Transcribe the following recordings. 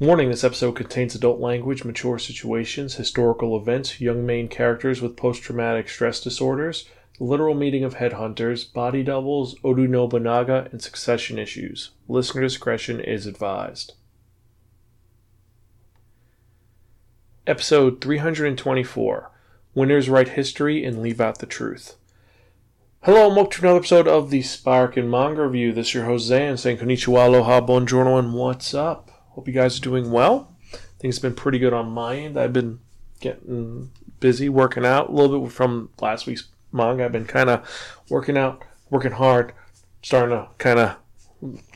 Warning this episode contains adult language, mature situations, historical events, young main characters with post traumatic stress disorders, the literal meeting of headhunters, body doubles, Oda Nobunaga, and succession issues. Listener discretion is advised. Episode 324 Winners Write History and Leave Out the Truth. Hello and welcome to another episode of the Spiraken Manga Review. This is your host Xan saying konnichiwa, aloha, buongiorno, and what's up? Hope you guys are doing well. Things have been pretty good on my end. I've been getting busy working out a little bit from last week's manga. I've been kind of working out, working hard, starting to kind of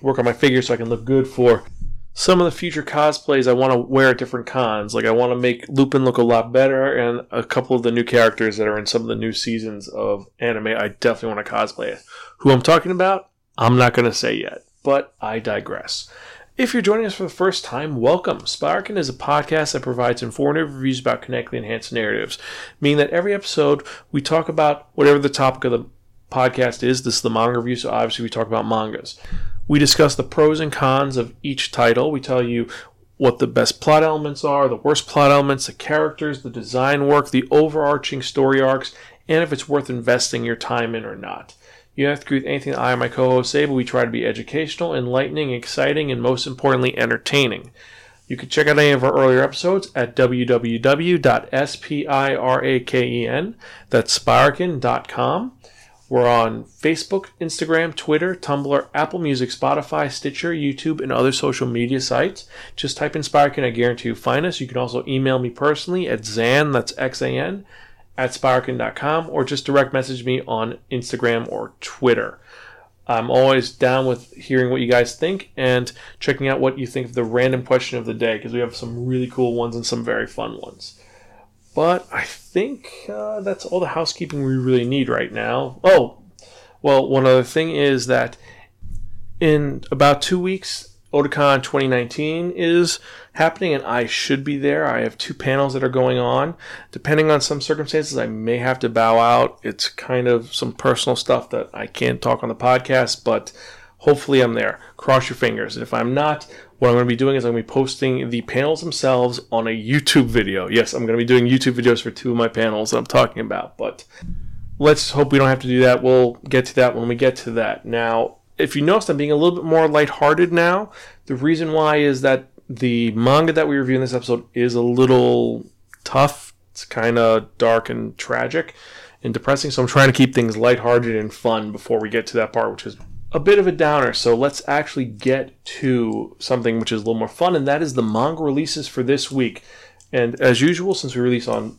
work on my figure so I can look good for some of the future cosplays I want to wear at different cons. Like I want to make Lupin look a lot better, and a couple of the new characters that are in some of the new seasons of anime. I definitely want to cosplay. Who I'm talking about, I'm not going to say yet, but I digress. If you're joining us for the first time, welcome. Spiraken is a podcast that provides informative reviews about connectly enhanced narratives, meaning that every episode we talk about whatever the topic of the podcast is. This is the manga review, so obviously we talk about mangas. We discuss the pros and cons of each title. We tell you what the best plot elements are, the worst plot elements, the characters, the design work, the overarching story arcs, and if it's worth investing your time in or not. You have to agree with anything I or my co hosts say, but we try to be educational, enlightening, exciting, and most importantly, entertaining. You can check out any of our earlier episodes at www.spiraken, that's spiraken.com. We're on Facebook, Instagram, Twitter, Tumblr, Apple Music, Spotify, Stitcher, YouTube, and other social media sites. Just type in Spiraken, I guarantee you find us. You can also email me personally at Xan, that's X A N, at spiraken.com or just direct message me on Instagram or Twitter. I'm always down with hearing what you guys think and checking out what you think of the random question of the day because we have some really cool ones and some very fun ones. But I think uh, that's all the housekeeping we really need right now. Oh, well, one other thing is that in about two weeks, Otakon 2019 is happening, and I should be there. I have two panels that are going on. Depending on some circumstances, I may have to bow out. It's kind of some personal stuff that I can't talk on the podcast, but hopefully I'm there. Cross your fingers. If I'm not, what I'm going to be doing is I'm going to be posting the panels themselves on a YouTube video. Yes, I'm going to be doing YouTube videos for two of my panels that I'm talking about, but let's hope we don't have to do that. We'll get to that when we get to that. Now, if you notice, I'm being a little bit more lighthearted now. The reason why is that the manga that we review in this episode is a little tough. It's kind of dark and tragic and depressing. So I'm trying to keep things lighthearted and fun before we get to that part, which is a bit of a downer. So let's actually get to something which is a little more fun, and that is the manga releases for this week. And as usual, since we release on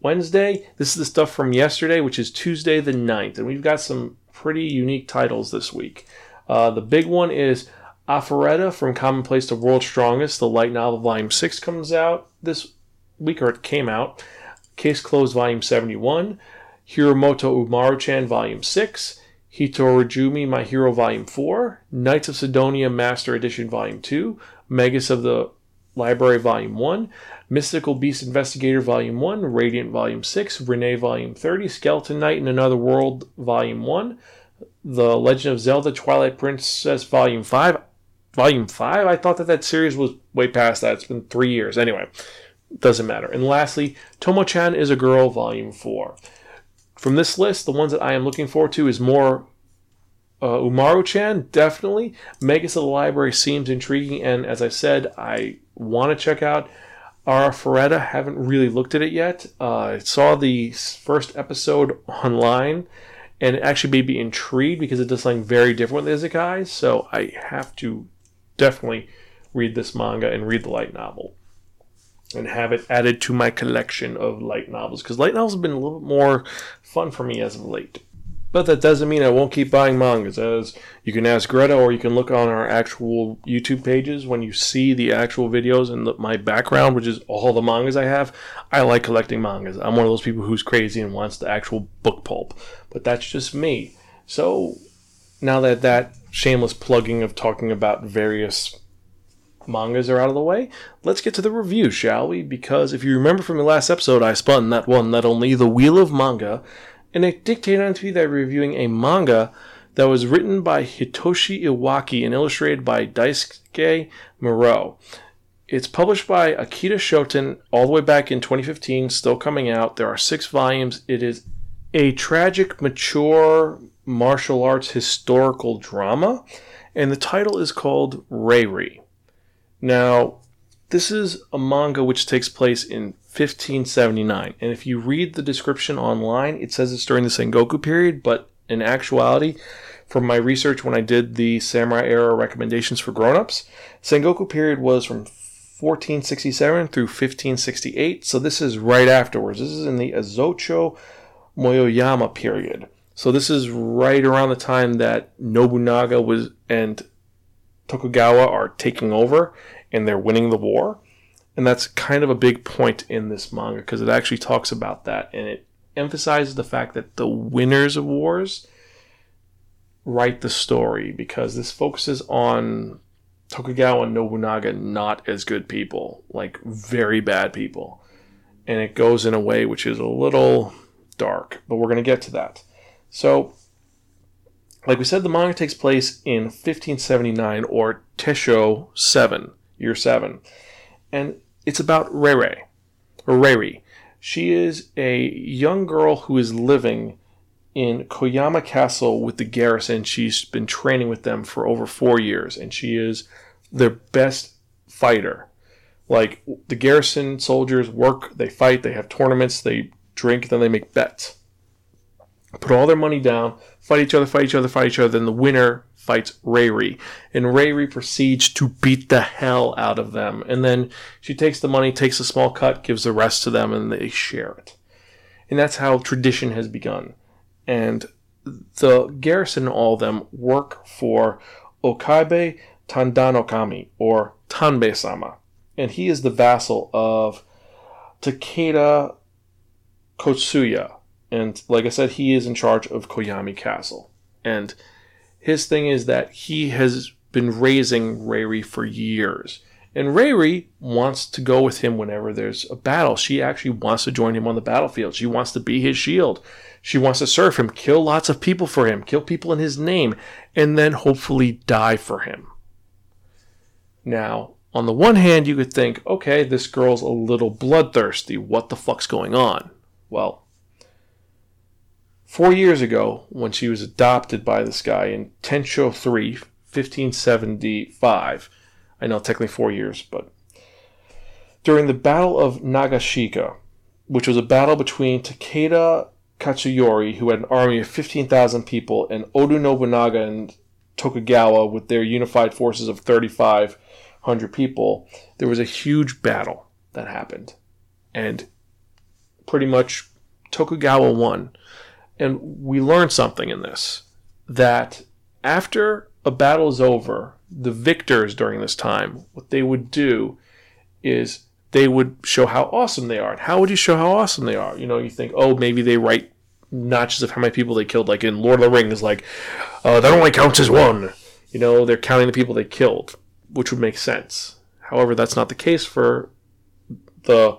Wednesday, this is the stuff from yesterday, which is Tuesday the 9th. And we've got some pretty unique titles this week. Uh, the big one is Arifureta from Commonplace to World's Strongest. The light novel volume 6 comes out this week, or it came out. Case Closed volume 71. Himouto! Umaru-chan volume 6. Hitorijime My Hero volume 4. Knights of Sidonia Master Edition volume 2. Magus of the Library volume 1. Mystical Beast Investigator Volume 1, Radiant Volume 6, RIN-NE Volume 30, Skeleton Knight in Another World Volume 1, The Legend of Zelda Twilight Princess Volume 5. Volume 5? I thought that that series was way past that. It's been three years. Anyway, doesn't matter. And lastly, Tomo-chan is a Girl Volume 4. From this list, the ones that I am looking forward to is more uh, Umaru-chan, definitely. Magus of the Library seems intriguing, and as I said, I want to check out Arifureta. Haven't really looked at it yet. Uh, I saw the first episode online, and it actually made me intrigued because it does something very different with isekai. So I have to definitely read this manga and read the light novel, and have it added to my collection of light novels because light novels have been a little bit more fun for me as of late. But that doesn't mean I won't keep buying mangas. As you can ask Greta, or you can look on our actual YouTube pages when you see the actual videos and the, my background, which is all the mangas I have. I like collecting mangas. I'm one of those people who's crazy and wants the actual book pulp. But that's just me. So now that that shameless plugging of talking about various mangas are out of the way, let's get to the review, shall we? Because if you remember from the last episode, I spun that one, that only the Wheel of Manga and it dictated onto me that reviewing a manga that was written by Hitoshi Iwaaki and illustrated by Daisuke Muroi. it's published by Akita Shoten all the way back in 2015, still coming out. There are six volumes. It is a tragic, mature martial arts historical drama, and the title is called Reiri. Now, this is a manga which takes place in 1579, and if you read the description online, it says it's during the Sengoku period, but in actuality, from my research when I did the samurai era recommendations for grown-ups, Sengoku period was from 1467 through 1568, so this is right afterwards. This is in the Azuchi Momoyama period. So this is right around the time that Nobunaga was and Tokugawa are taking over and they're winning the war. And that's kind of a big point in this manga because it actually talks about that and it emphasizes the fact that the winners of wars write the story because this focuses on Tokugawa and Nobunaga not as good people, like very bad people. And it goes in a way which is a little dark, but we're going to get to that. So, like we said, the manga takes place in 1579 or Tensho 7, year 7. And it's about Rere, or Reiri. She is a young girl who is living in Koyama Castle with the garrison. She's been training with them for over four years, and she is their best fighter. Like the garrison soldiers work, they fight, they have tournaments, they drink, then they make bets. Put all their money down, fight each other, fight each other, fight each other. Then the winner fights Reiri, and Reiri proceeds to beat the hell out of them. And then she takes the money, takes a small cut, gives the rest to them, and they share it. And that's how tradition has begun. And the garrison, all of them, work for Okabe Tandanokami, or Tanbe sama, and he is the vassal of Takeda Kotsuya. And like I said, he is in charge of Koyama Castle. And his thing is that he has been raising Reiri for years. And Reiri wants to go with him whenever there's a battle. She actually wants to join him on the battlefield. She wants to be his shield. She wants to serve him, kill lots of people for him, kill people in his name, and then hopefully die for him. Now, on the one hand, you could think, okay, this girl's a little bloodthirsty. What the fuck's going on? Well, four years ago, when she was adopted by this guy in Tensho 3, 1575, I know technically four years, but during the Battle of Nagashino, which was a battle between Takeda Katsuyori, who had an army of 15,000 people, and Oda Nobunaga and Tokugawa with their unified forces of 35 hundred people, there was a huge battle that happened, and pretty much Tokugawa won. And we learned something in this that after a battle is over, the victors during this time, what they would do is they would show how awesome they are. And how would you show how awesome they are? You know, you think, oh, maybe they write notches of how many people they killed, like in Lord of the Rings, like uh, that only counts as one. You know, they're counting the people they killed which would make sense. However, that's not the case for the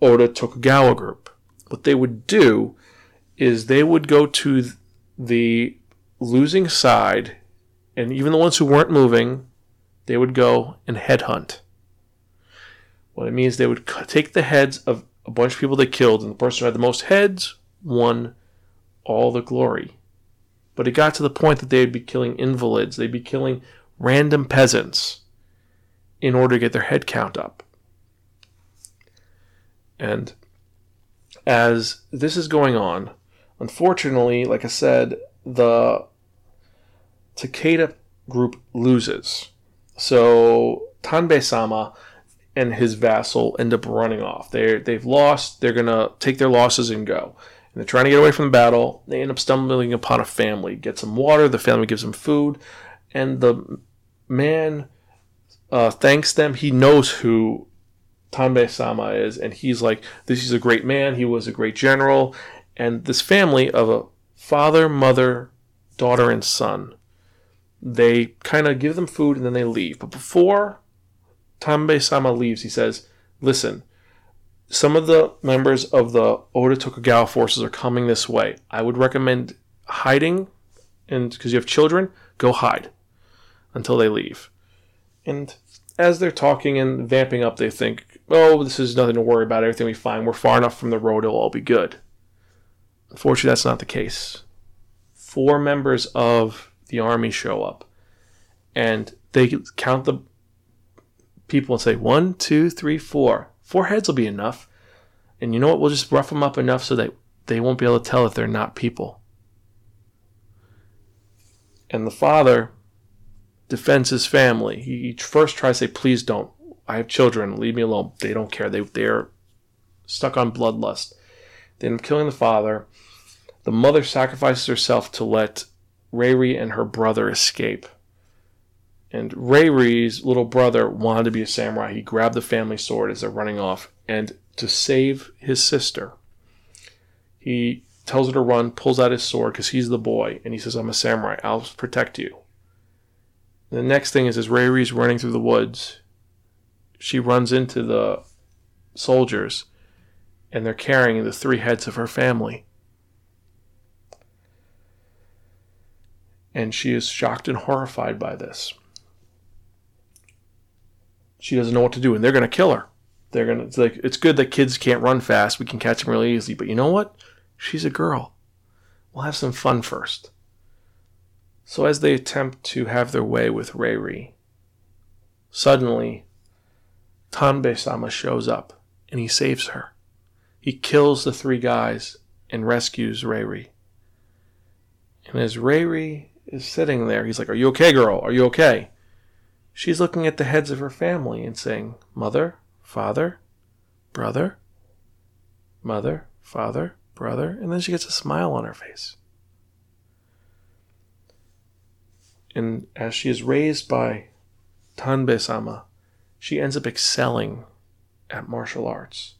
Oda Tokugawa group. What they would do is they would go to the losing side, and even the ones who weren't moving, they would go and headhunt. What it means, they would take the heads of a bunch of people they killed, and the person who had the most heads won all the glory. But it got to the point that they'd be killing invalids, they'd be killing random peasants in order to get their head count up. And as this is going on, unfortunately, like I said, the Takeda group loses. So Tanbe Sama and his vassal end up running off. They they've lost. They're gonna take their losses and go. And they're trying to get away from the battle. They end up stumbling upon a family. Get some water. The family gives them food, and the man uh, thanks them. He knows who Tanbe Sama is, and he's like, this is a great man. He was a great general. And this family of a father, mother, daughter, and son, they kind of give them food and then they leave. But before Tanbe Sama leaves, he says, listen, some of the members of the Oda Tokugawa forces are coming this way. I would recommend hiding, and because you have children, go hide until they leave. And as they're talking and vamping up, they think, oh, this is nothing to worry about. Everything will be fine. We're far enough from the road. It'll all be good. Unfortunately, that's not the case. Four members of the army show up and they count the people and say, one, two, three, four. Four heads will be enough. And you know what? We'll just rough them up enough so that they won't be able to tell if they're not people. And the father defends his family. He first tries to say, please don't. I have children. Leave me alone. They don't care. They, they're stuck on bloodlust. They end up killing the father. The mother sacrifices herself to let Riri and her brother escape. And Riri's little brother wanted to be a samurai. He grabbed the family sword as they're running off. And to save his sister, he tells her to run, pulls out his sword because he's the boy, and he says, I'm a samurai. I'll protect you. The next thing is as Riri's running through the woods, she runs into the soldiers, and they're carrying the three heads of her family. And she is shocked and horrified by this. She doesn't know what to do, and they're going to kill her. They're going to, it's like, it's good that kids can't run fast. We can catch them really easy. But you know what? She's a girl. We'll have some fun first. So as they attempt to have their way with Riri, suddenly Tanbe sama shows up and he saves her. He kills the three guys and rescues Riri. And as Riri is sitting there, he's like, Are you okay, girl? Are you okay? She's looking at the heads of her family and saying, Mother, Father, Brother, Mother, Father, Brother. And then she gets a smile on her face. and as she is raised by Tanbe sama, she ends up excelling at martial arts.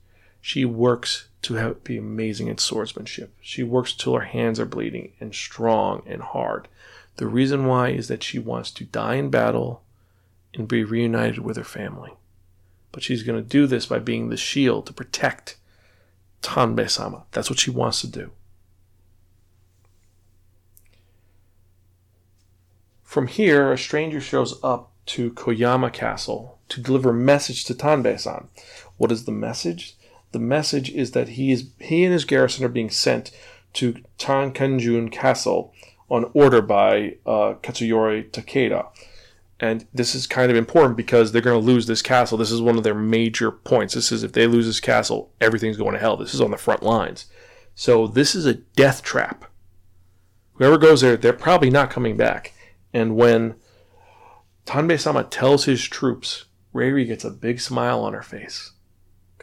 She works to have, be amazing at swordsmanship. She works till her hands are bleeding and strong and hard. The reason why is that she wants to die in battle and be reunited with her family. But she's going to do this by being the shield to protect Tanbe sama. That's what she wants to do. From here, a stranger shows up to Koyama Castle to deliver a message to Tanbe-san. What is the message? The message is that he is he and his garrison are being sent to Takatenjin Castle on order by uh, Katsuyori Takeda. And this is kind of important because they're going to lose this castle. This is one of their major points. This is if they lose this castle, everything's going to hell. This is on the front lines. So this is a death trap. Whoever goes there, they're probably not coming back. And when Tanbe sama tells his troops, Riri gets a big smile on her face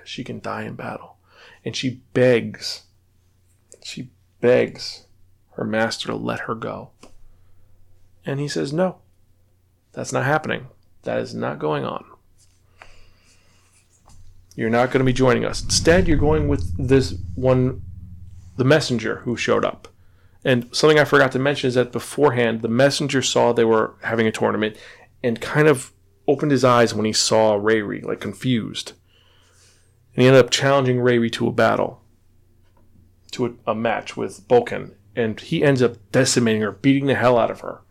because she can die in battle. And she begs, she begs her master to let her go. And he says, No, that's not happening. That is not going on. You're not going to be joining us. Instead, you're going with this one, the messenger who showed up. And something I forgot to mention is that beforehand, the messenger saw they were having a tournament and kind of opened his eyes when he saw Riri, like confused. And he ended up challenging Riri to a battle, to a, a match with bokken. And he ends up decimating her, beating the hell out of her.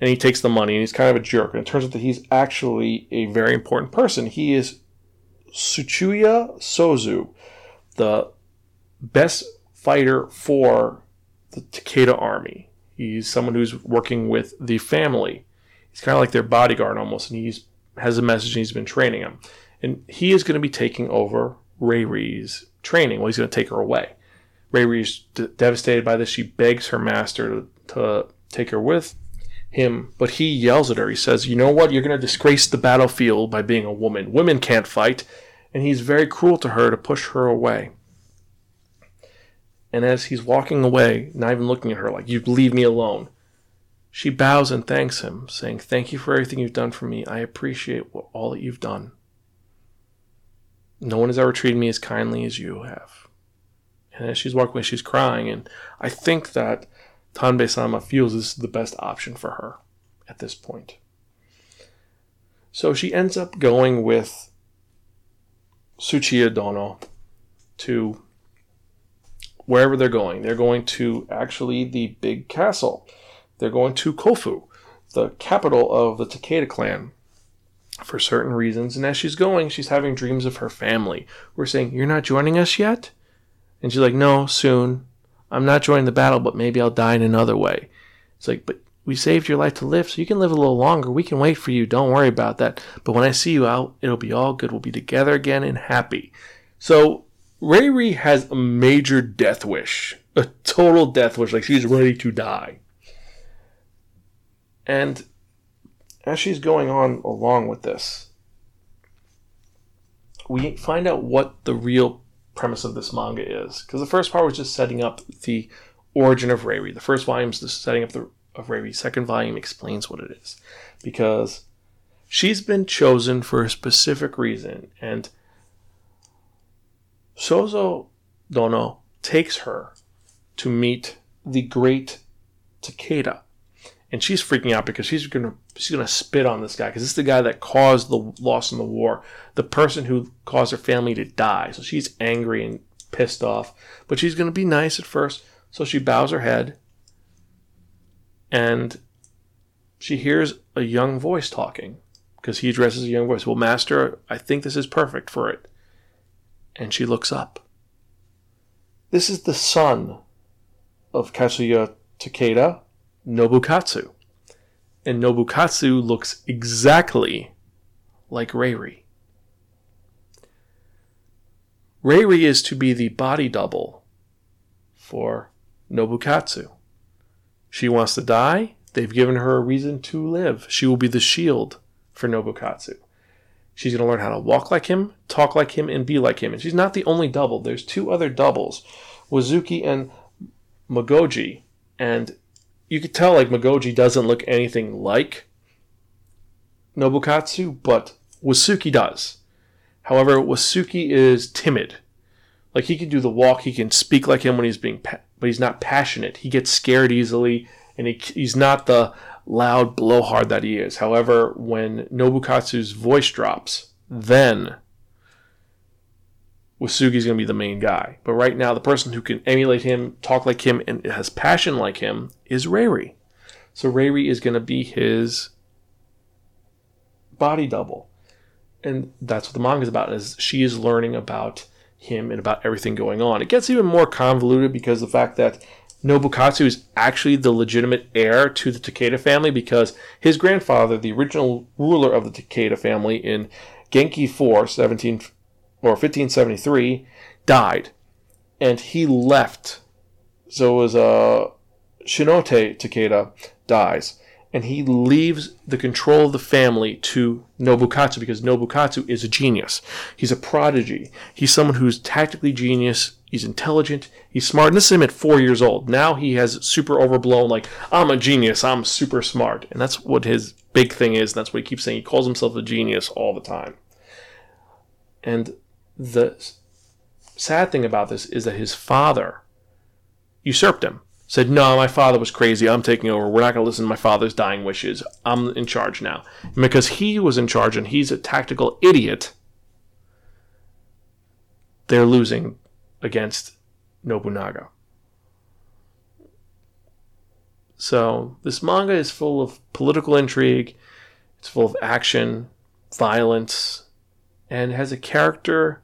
And he takes the money and he's kind of a jerk. And it turns out that he's actually a very important person. He is Tsuchiya Sozo, the best fighter for the Takeda army. He's someone who's working with the family. He's kind of like their bodyguard almost, and he's has a message and he's been training him. And he is going to be taking over Riri's training. Well, he's going to take her away. Riri's d- devastated by this. She begs her master to, to take her with him, but he yells at her. He says, You know what? You're going to disgrace the battlefield by being a woman. Women can't fight. And he's very cruel to her to push her away. And as he's walking away, not even looking at her, like, you leave me alone, she bows and thanks him, saying, Thank you for everything you've done for me. I appreciate all that you've done. No one has ever treated me as kindly as you have. And as she's walking away, she's crying. And I think that Tanbe sama feels this is the best option for her at this point. So she ends up going with Tsuchiya Dono to wherever they're going. They're going to actually the big castle. They're going to Kofu, the capital of the Takeda clan. For certain reasons. And as she's going, she's having dreams of her family. We're saying, You're not joining us yet? And she's like, No, soon. I'm not joining the battle, but maybe I'll die in another way. It's like, But we saved your life to live, so you can live a little longer. We can wait for you. Don't worry about that. But when I see you out, it'll be all good. We'll be together again and happy. So Riri has a major death wish, a total death wish, like she's ready to die. And as she's going on along with this, we find out what the real premise of this manga is. Because the first part was just setting up the origin of Riri. The first volume is just setting up the of Riri. Second volume explains what it is. Because she's been chosen for a specific reason, and Sozo Dono takes her to meet the great Takeda. And she's freaking out because she's gonna she's gonna spit on this guy because this is the guy that caused the loss in the war, the person who caused her family to die. So she's angry and pissed off, but she's gonna be nice at first. So she bows her head, and she hears a young voice talking because he addresses a young voice. Well, master, I think this is perfect for it and she looks up. This is the son of Kazuya Takeda, Nobukatsu. And Nobukatsu looks exactly like Reiri. Reiri is to be the body double for Nobukatsu. She wants to die. They've given her a reason to live. She will be the shield for Nobukatsu. She's going to learn how to walk like him, talk like him, and be like him. And she's not the only double. There's two other doubles, Wazuki and Magoji. And you could tell like Magoji doesn't look anything like Nobukatsu, but Wasuki does. However, Wasuki is timid. Like he can do the walk, he can speak like him when he's being, pa- but he's not passionate. He gets scared easily, and he, he's not the loud blowhard that he is. However, when Nobukatsu's voice drops, then Wasugi's going to be the main guy. But right now, the person who can emulate him, talk like him, and has passion like him is Reiri. So Reiri is going to be his body double. And that's what the manga is about, is she is learning about him and about everything going on. It gets even more convoluted because the fact that Nobukatsu is actually the legitimate heir to the Takeda family because his grandfather, the original ruler of the Takeda family in Genki 4, 17 or 1573, died. And he left. So it was uh, Shinote Takeda dies. And he leaves the control of the family to Nobukatsu because Nobukatsu is a genius. He's a prodigy. He's someone who's tactically genius He's intelligent. He's smart. And this is him at four years old. Now he has super overblown, like, I'm a genius. I'm super smart. And that's what his big thing is. That's what he keeps saying. He calls himself a genius all the time. And the sad thing about this is that his father usurped him. Said, No, my father was crazy. I'm taking over. We're not going to listen to my father's dying wishes. I'm in charge now. And because he was in charge and he's a tactical idiot, they're losing against Nobunaga. So, this manga is full of political intrigue, it's full of action, violence, and has a character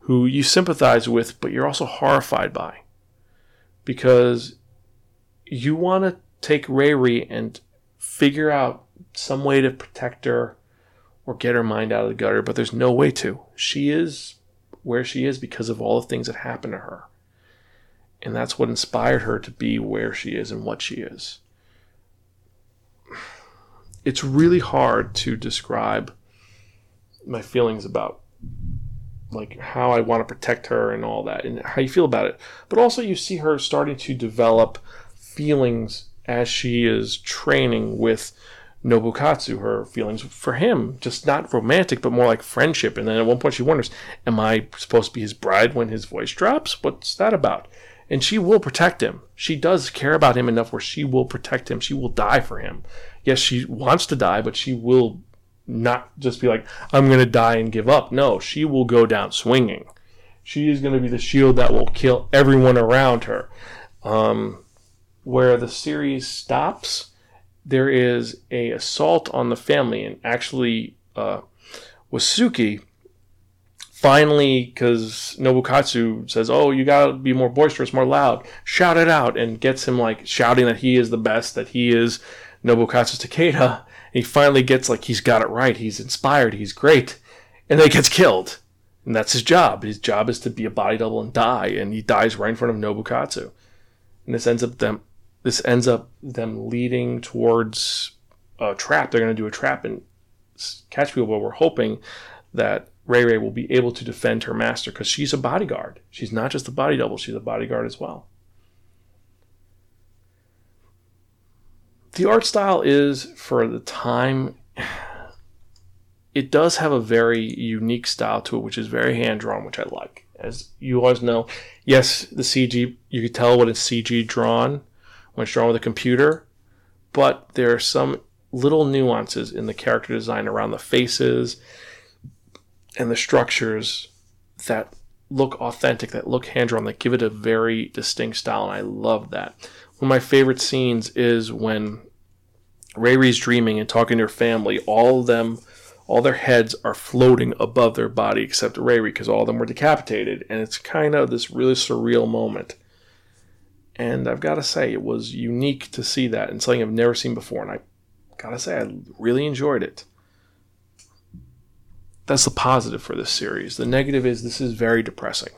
who you sympathize with, but you're also horrified by. Because you want to take Reiri and figure out some way to protect her or get her mind out of the gutter, but there's no way to. She is where she is because of all the things that happened to her. And that's what inspired her to be where she is and what she is. It's really hard to describe my feelings about like how I want to protect her and all that and how you feel about it. But also you see her starting to develop feelings as she is training with Nobukatsu, her feelings for him, just not romantic, but more like friendship. And then at one point she wonders, Am I supposed to be his bride when his voice drops? What's that about? And she will protect him. She does care about him enough where she will protect him. She will die for him. Yes, she wants to die, but she will not just be like, I'm going to die and give up. No, she will go down swinging. She is going to be the shield that will kill everyone around her. Um, where the series stops there is a assault on the family, and actually, uh, was Suki. Finally, because Nobukatsu says, "Oh, you gotta be more boisterous, more loud, shout it out," and gets him like shouting that he is the best, that he is Nobukatsu Takeda. He finally gets like he's got it right. He's inspired. He's great, and then he gets killed. And that's his job. His job is to be a body double and die, and he dies right in front of Nobukatsu. And this ends up them this ends up them leading towards a trap. They're going to do a trap and catch people, but we're hoping that Ray Ray will be able to defend her master because she's a bodyguard. She's not just a body double, she's a bodyguard as well. The art style is, for the time, it does have a very unique style to it, which is very hand drawn, which I like. As you always know, yes, the CG, you can tell when it's CG drawn, when it's drawn with a computer, but there are some little nuances in the character design around the faces and the structures that look authentic, that look hand drawn, that give it a very distinct style, and I love that. One of my favorite scenes is when Ray Ray's dreaming and talking to her family. All of them all their heads are floating above their body except Ray because all of them were decapitated. And it's kind of this really surreal moment. And I've got to say, it was unique to see that and something I've never seen before. And I got to say, I really enjoyed it. That's the positive for this series. The negative is this is very depressing.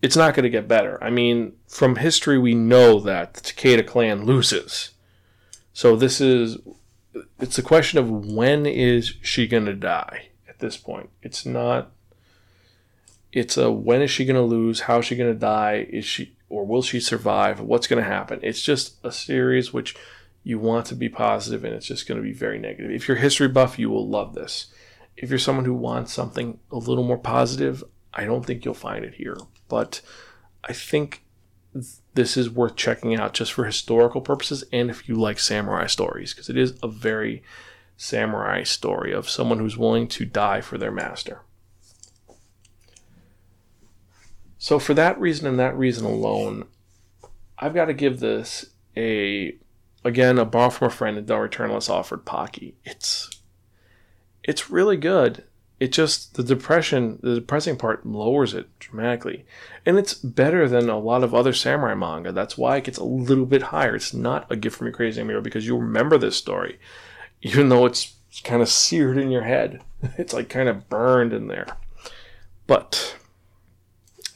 It's not going to get better. I mean, from history, we know that the Takeda clan loses. So this is it's a question of when is she going to die at this point. It's not it's a when is she going to lose, how is she going to die, is she or will she survive, what's going to happen. It's just a series which you want to be positive and it's just going to be very negative. If you're history buff, you will love this. If you're someone who wants something a little more positive, I don't think you'll find it here. But I think this is worth checking out just for historical purposes and if you like samurai stories, because it is a very samurai story of someone who's willing to die for their master. So, for that reason and that reason alone, I've got to give this a again a borrow from a friend and don't return unless offered Pocky. It's it's really good it just the depression the depressing part lowers it dramatically. And it's better than a lot of other samurai manga. That's why it gets a little bit higher. It's not a gift from your crazy mirror because you remember this story even though it's kind of seared in your head. It's like kind of burned in there. But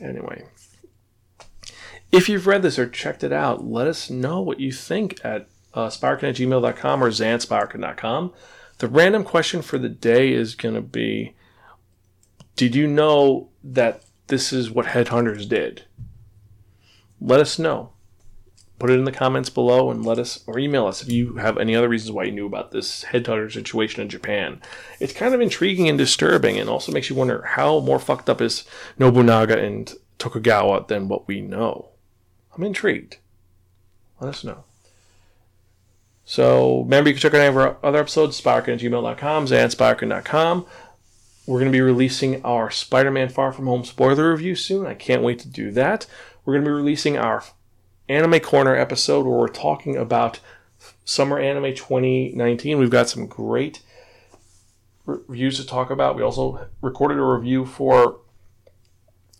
anyway. If you've read this or checked it out let us know what you think at uh, or xanspiraken.com the random question for the day is going to be Did you know that this is what headhunters did? Let us know. Put it in the comments below and let us, or email us if you have any other reasons why you knew about this headhunter situation in Japan. It's kind of intriguing and disturbing and also makes you wonder how more fucked up is Nobunaga and Tokugawa than what we know. I'm intrigued. Let us know. So remember, you can check out any of our other episodes, spiraken at gmail.com, xanspiraken.com. We're going to be releasing our Spider Man Far From Home spoiler review soon. I can't wait to do that. We're going to be releasing our Anime Corner episode where we're talking about Summer Anime 2019. We've got some great reviews to talk about. We also recorded a review for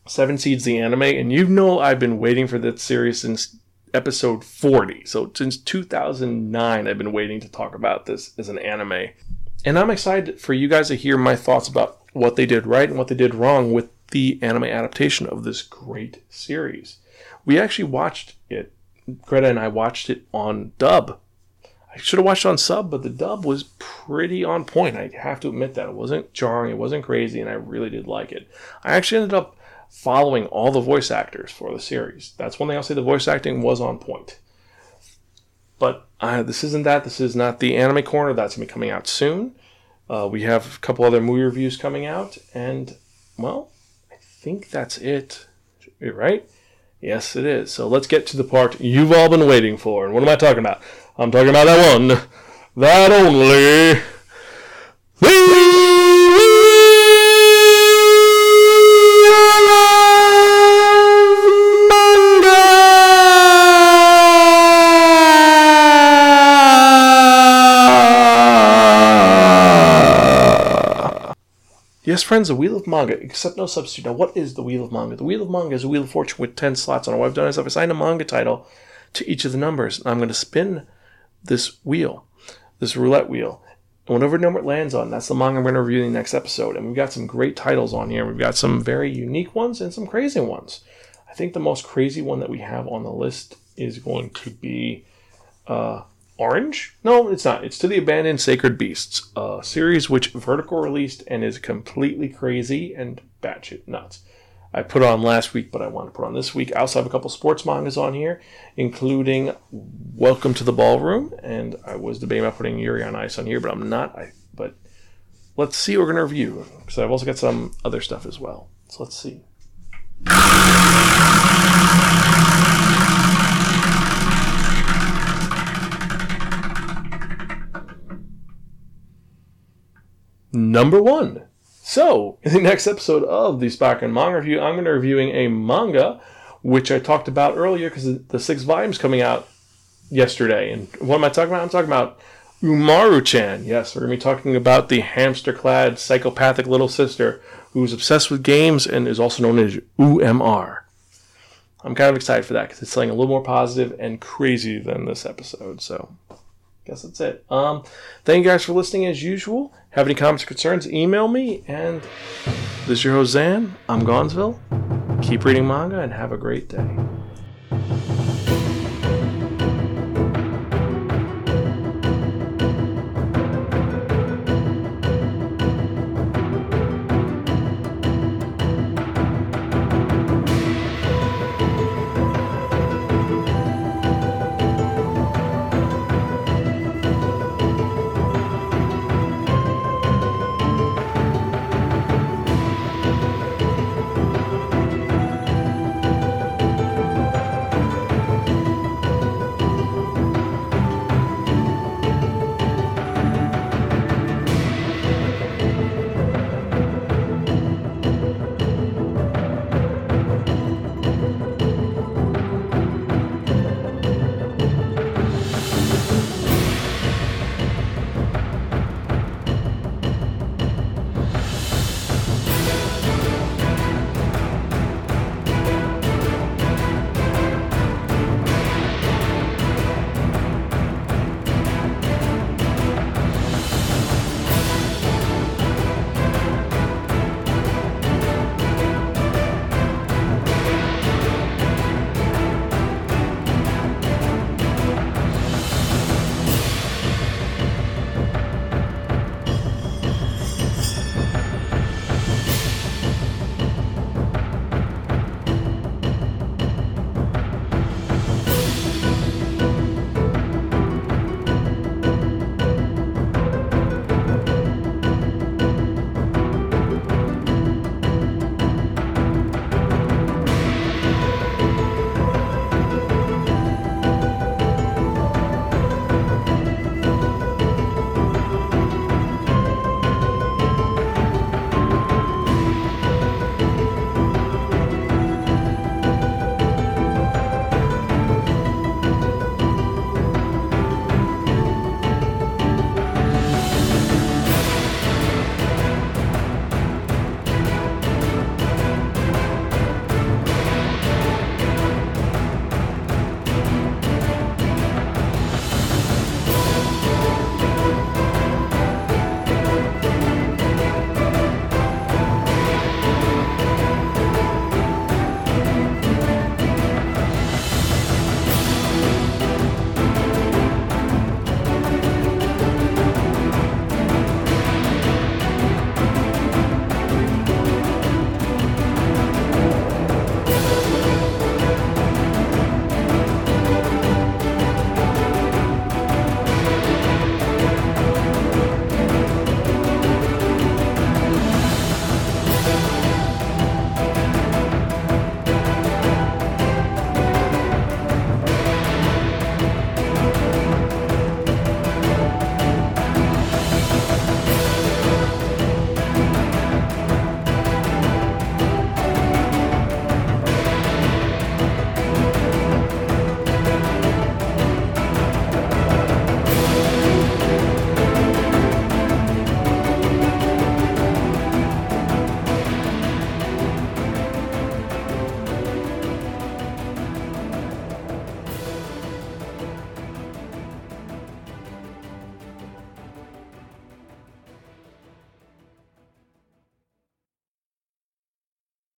Seven Seeds the Anime, and you know I've been waiting for this series since episode 40. So since 2009, I've been waiting to talk about this as an anime. And I'm excited for you guys to hear my thoughts about what they did right and what they did wrong with the anime adaptation of this great series. We actually watched it, Greta and I watched it on dub. I should have watched on sub, but the dub was pretty on point. I have to admit that. It wasn't jarring, it wasn't crazy, and I really did like it. I actually ended up following all the voice actors for the series. That's one thing I'll say the voice acting was on point. But uh, this isn't that. This is not the anime corner. That's going to be coming out soon. Uh, we have a couple other movie reviews coming out. And, well, I think that's it. Right? Yes, it is. So let's get to the part you've all been waiting for. And what am I talking about? I'm talking about that one. That only. Yes, friends, the Wheel of Manga, except no substitute. Now, what is the Wheel of Manga? The Wheel of Manga is a Wheel of Fortune with 10 slots on it. What I've done is I've assigned a manga title to each of the numbers. And I'm going to spin this wheel, this roulette wheel. And whatever number it lands on, that's the manga I'm going to review in the next episode. And we've got some great titles on here. We've got some very unique ones and some crazy ones. I think the most crazy one that we have on the list is going to be uh, Orange? No, it's not. It's To the Abandoned Sacred Beasts, a series which Vertical released and is completely crazy and batshit nuts. I put on last week, but I want to put on this week. I also have a couple sports mangas on here, including Welcome to the Ballroom, and I was debating about putting Yuri on Ice on here, but I'm not. I, but let's see what we're to review, because I've also got some other stuff as well. So let's see. Number one. So, in the next episode of the Spiraken Manga Review, I'm going to be reviewing a manga which I talked about earlier because the six volumes coming out yesterday. And what am I talking about? I'm talking about Umaru-chan. Yes, we're going to be talking about the hamster-clad psychopathic little sister who's obsessed with games and is also known as UMR. I'm kind of excited for that because it's something a little more positive and crazy than this episode. So I guess that's it. Um, thank you guys for listening as usual. Have any comments or concerns? Email me. And this is your host Xan. I'm Gonzville. Keep reading manga and have a great day.